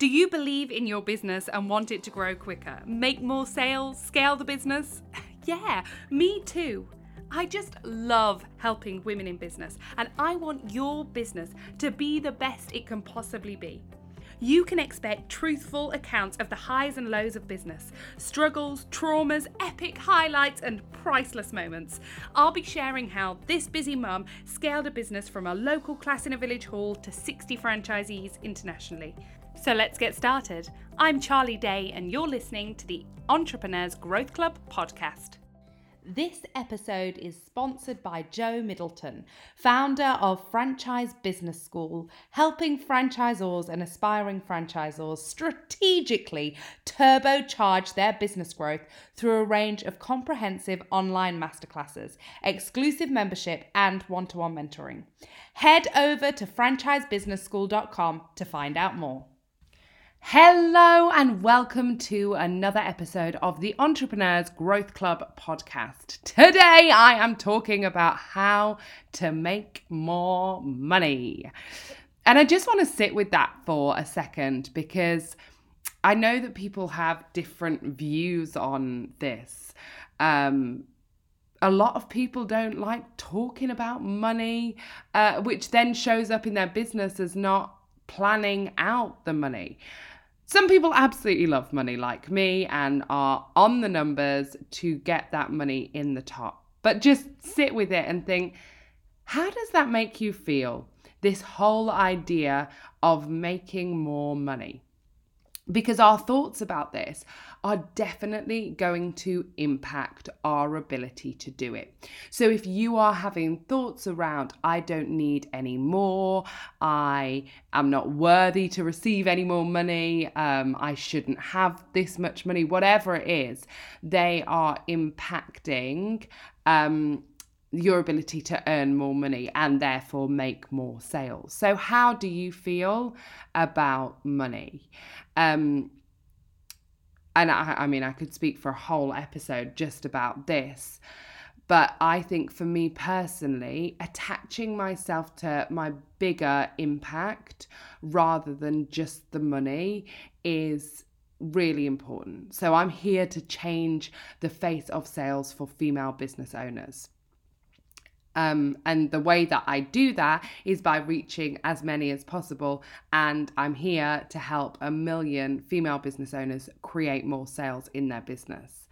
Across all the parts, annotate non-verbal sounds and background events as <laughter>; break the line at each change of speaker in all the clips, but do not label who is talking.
Do you believe in your business and want it to grow quicker? Make more sales? Scale the business? <laughs> yeah, me too. I just love helping women in business, and I want your business to be the best it can possibly be. You can expect truthful accounts of the highs and lows of business, struggles, traumas, epic highlights, and priceless moments. I'll be sharing how this busy mum scaled a business from a local class in a village hall to 60 franchisees internationally. So let's get started. I'm Charlie Day, and you're listening to the Entrepreneurs Growth Club podcast. This episode is sponsored by Joe Middleton, founder of Franchise Business School, helping franchisors and aspiring franchisors strategically turbocharge their business growth through a range of comprehensive online masterclasses, exclusive membership, and one to one mentoring. Head over to franchisebusinessschool.com to find out more. Hello, and welcome to another episode of the Entrepreneurs Growth Club podcast. Today, I am talking about how to make more money. And I just want to sit with that for a second because I know that people have different views on this. Um, a lot of people don't like talking about money, uh, which then shows up in their business as not planning out the money. Some people absolutely love money, like me, and are on the numbers to get that money in the top. But just sit with it and think how does that make you feel? This whole idea of making more money because our thoughts about this are definitely going to impact our ability to do it. So, if you are having thoughts around, I don't need any more, I am not worthy to receive any more money, um, I shouldn't have this much money, whatever it is, they are impacting. Um, your ability to earn more money and therefore make more sales. So, how do you feel about money? Um, and I, I mean, I could speak for a whole episode just about this. But I think for me personally, attaching myself to my bigger impact rather than just the money is really important. So I'm here to change the face of sales for female business owners. Um, and the way that I do that is by reaching as many as possible. And I'm here to help a million female business owners create more sales in their business.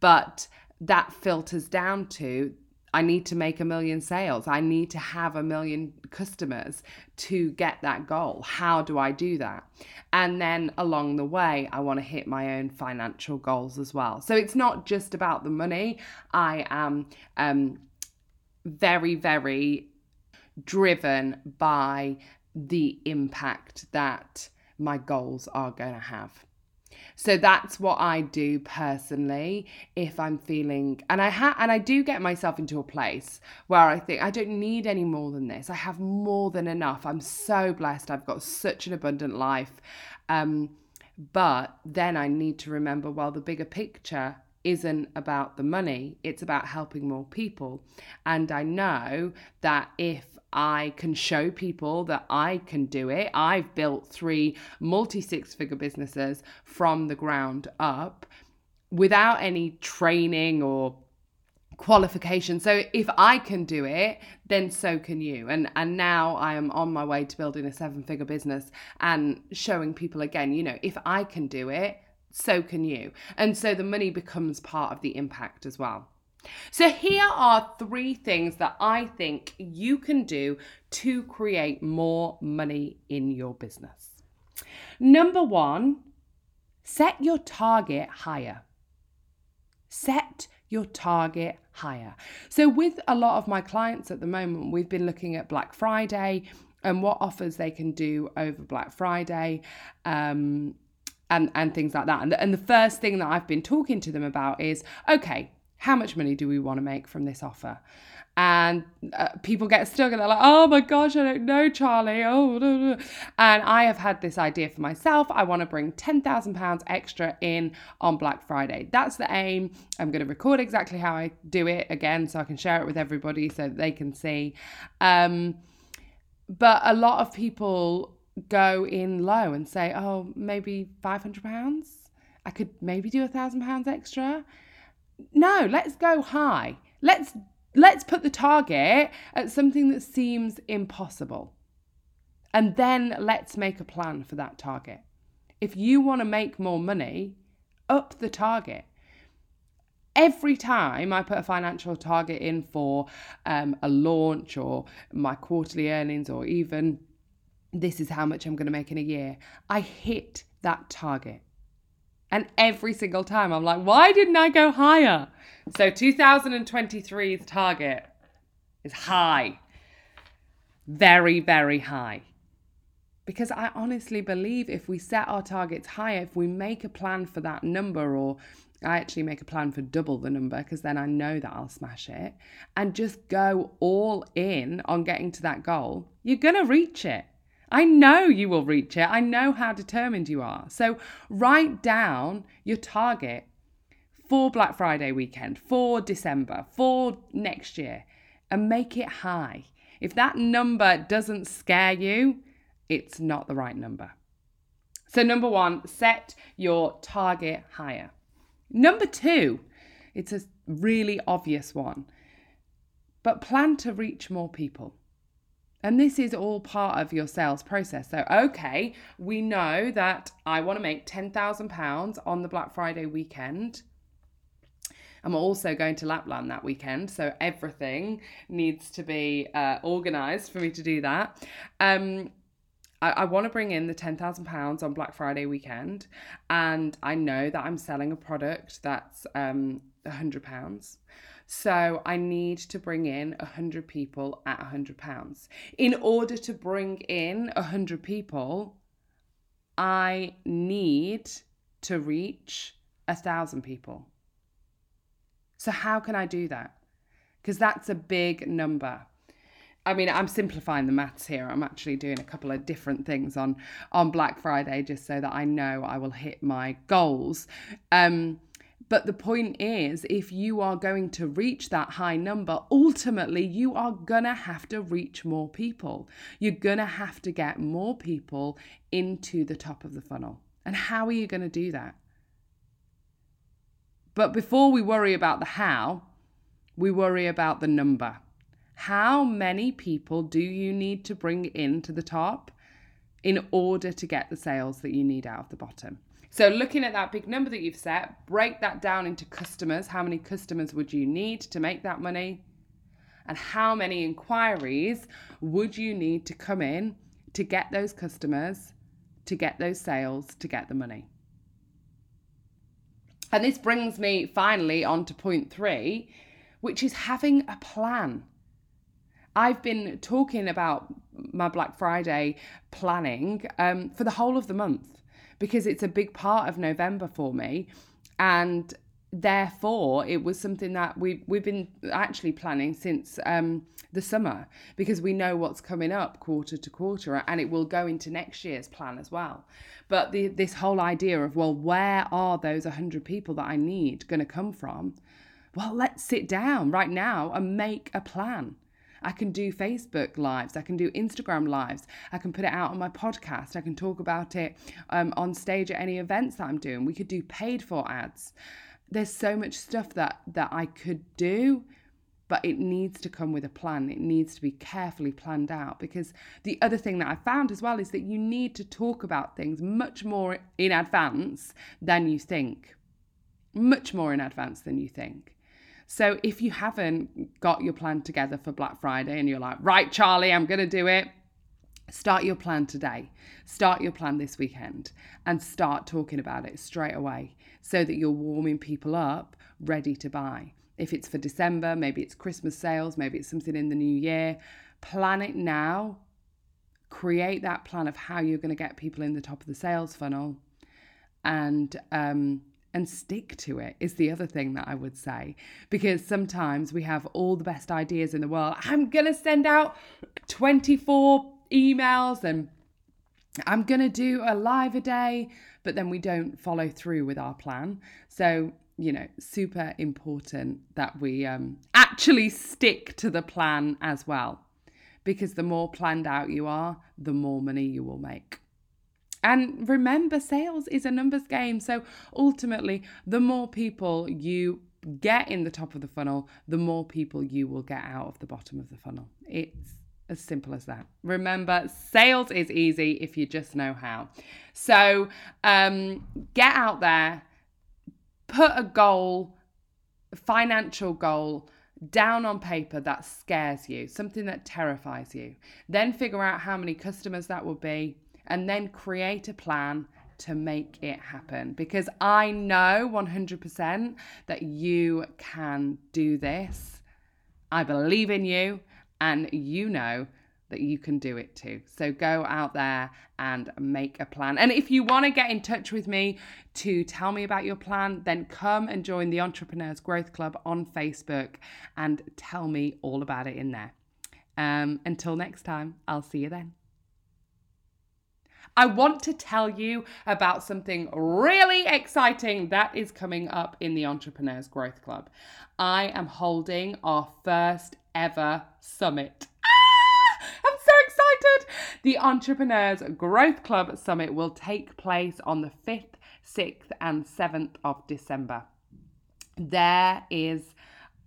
But that filters down to I need to make a million sales. I need to have a million customers to get that goal. How do I do that? And then along the way, I want to hit my own financial goals as well. So it's not just about the money. I am um, very, very driven by the impact that my goals are going to have. So that's what I do personally if I'm feeling and I ha- and I do get myself into a place where I think I don't need any more than this. I have more than enough. I'm so blessed. I've got such an abundant life. Um, but then I need to remember well the bigger picture isn't about the money, it's about helping more people. And I know that if I can show people that I can do it, I've built three multi six figure businesses from the ground up without any training or qualification. So if I can do it, then so can you. And and now I am on my way to building a seven figure business and showing people again, you know, if I can do it, so can you. And so the money becomes part of the impact as well. So, here are three things that I think you can do to create more money in your business. Number one, set your target higher. Set your target higher. So, with a lot of my clients at the moment, we've been looking at Black Friday and what offers they can do over Black Friday. Um, and and things like that. And the, and the first thing that I've been talking to them about is okay, how much money do we want to make from this offer? And uh, people get stuck and they're like, oh my gosh, I don't know, Charlie. Oh, blah, blah. and I have had this idea for myself. I want to bring £10,000 extra in on Black Friday. That's the aim. I'm going to record exactly how I do it again so I can share it with everybody so they can see. Um, but a lot of people
go in low and say, oh, maybe £500? I could maybe do a thousand pounds extra. No, let's go high. Let's let's put the target at something that seems impossible. And then let's make a plan for that target. If you want to make more money, up the target. Every time I put a financial target in for um, a launch or my quarterly earnings, or even this is how much I'm going to make in a year, I hit that target. And every single time I'm like, why didn't I go higher? So 2023's target is high. Very, very high. Because I honestly believe if we set our targets higher, if we make a plan for that number, or I actually make a plan for double the number, because then I know that I'll smash it, and just go all in on getting to that goal, you're going to reach it. I know you will reach it. I know how determined you are. So write down your target for Black Friday weekend, for December, for next year, and make it high. If that number doesn't scare you, it's not the right number. So, number one, set your target higher. Number two, it's a really obvious one, but plan to reach more people. And this is all part of your sales process. So, okay, we know that I want to make £10,000 on the Black Friday weekend. I'm also going to Lapland that weekend, so everything needs to be uh, organized for me to do that. Um, I, I want to bring in the £10,000 on Black Friday weekend, and I know that I'm selling a product that's um, £100. So I need to bring in 100 people at 100 pounds. In order to bring in 100 people, I need to reach a thousand people. So how can I do that? Because that's a big number. I mean, I'm simplifying the maths here. I'm actually doing a couple of different things on on Black Friday just so that I know I will hit my goals. Um, but the point is, if you are going to reach that high number, ultimately you are gonna have to reach more people. You're gonna have to get more people into the top of the funnel. And how are you gonna do that? But before we worry about the how, we worry about the number. How many people do you need to bring into the top in order to get the sales that you need out of the bottom? So, looking at that big number that you've set, break that down into customers. How many customers would you need to make that money? And how many inquiries would you need to come in to get those customers, to get those sales, to get the money? And this brings me finally on to point three, which is having a plan. I've been talking about my Black Friday planning um, for the whole of the month because it's a big part of November for me. And therefore, it was something that we, we've been actually planning since um, the summer because we know what's coming up quarter to quarter and it will go into next year's plan as well. But the, this whole idea of, well, where are those 100 people that I need going to come from? Well, let's sit down right now and make a plan I can do Facebook lives, I can do Instagram lives, I can put it out on my podcast, I can talk about it um, on stage at any events that I'm doing. We could do paid for ads. There's so much stuff that that I could do but it needs to come with a plan. It needs to be carefully planned out because the other thing that I found as well is that you need to talk about things much more in advance than you think. Much more in advance than you think. So if you haven't got your plan together for Black Friday and you're like, right, Charlie, I'm going to do it, start your plan today. Start your plan this weekend and start talking about it straight away so that you're warming people up ready to buy. If it's for December, maybe it's Christmas sales, maybe it's something in the new year, plan it now. Create that plan of how you're going to get people in the top of the sales funnel and um, and stick to it is the other thing that I would say. Because sometimes we have all the best ideas in the world. I'm going to send out 24 emails and I'm going to do a live a day, but then we don't follow through with our plan. So, you know, super important that we um, actually stick to the plan as well. because the more planned out you are, the more money you will make. And remember, sales is a numbers game. So ultimately, the more people you get in the top of the funnel, the more people you will get out of the bottom of the funnel. It's as simple as that. Remember, sales is easy if you just know how. So um, get out there, put a goal, financial goal down on paper that scares you, something that terrifies you. Then figure out how many customers that will be, and then create a plan to make it happen. Because I know 100% that you can do this. I believe in you, and you know that you can do it too. So go out there and make a plan. And if you want to get in touch with me to tell me about your plan, then come and join the Entrepreneurs Growth Club on Facebook and tell me all about it in there. Um, until next time, I'll see you then. I want to tell you about something really exciting that is coming up in the Entrepreneurs Growth Club. I am holding our first ever summit. Ah! I'm so excited! The Entrepreneurs Growth Club Summit will take place on the 5th, 6th, and 7th of December. There is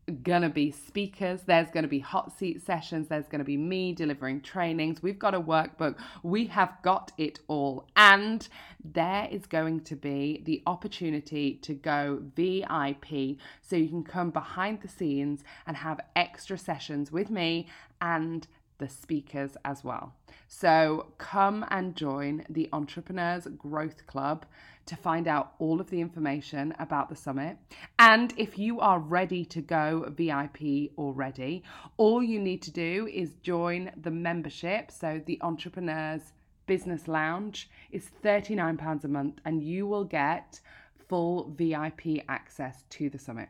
going to be speakers, there's going to be hot seat sessions, there's going to be me delivering trainings. We've got a workbook, we have got it all. And there is going to be the opportunity to go VIP so you can come behind the scenes and have extra sessions with me and the speakers as well. So come and join the Entrepreneurs Growth Club to find out all of the information about the summit. And if you are ready to go VIP already, all you need to do is join the membership. So the Entrepreneurs Business Lounge is £39 a month, and you will get full VIP access to the summit.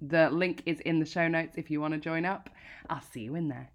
The link is in the show notes if you want to join up. I'll see you in there.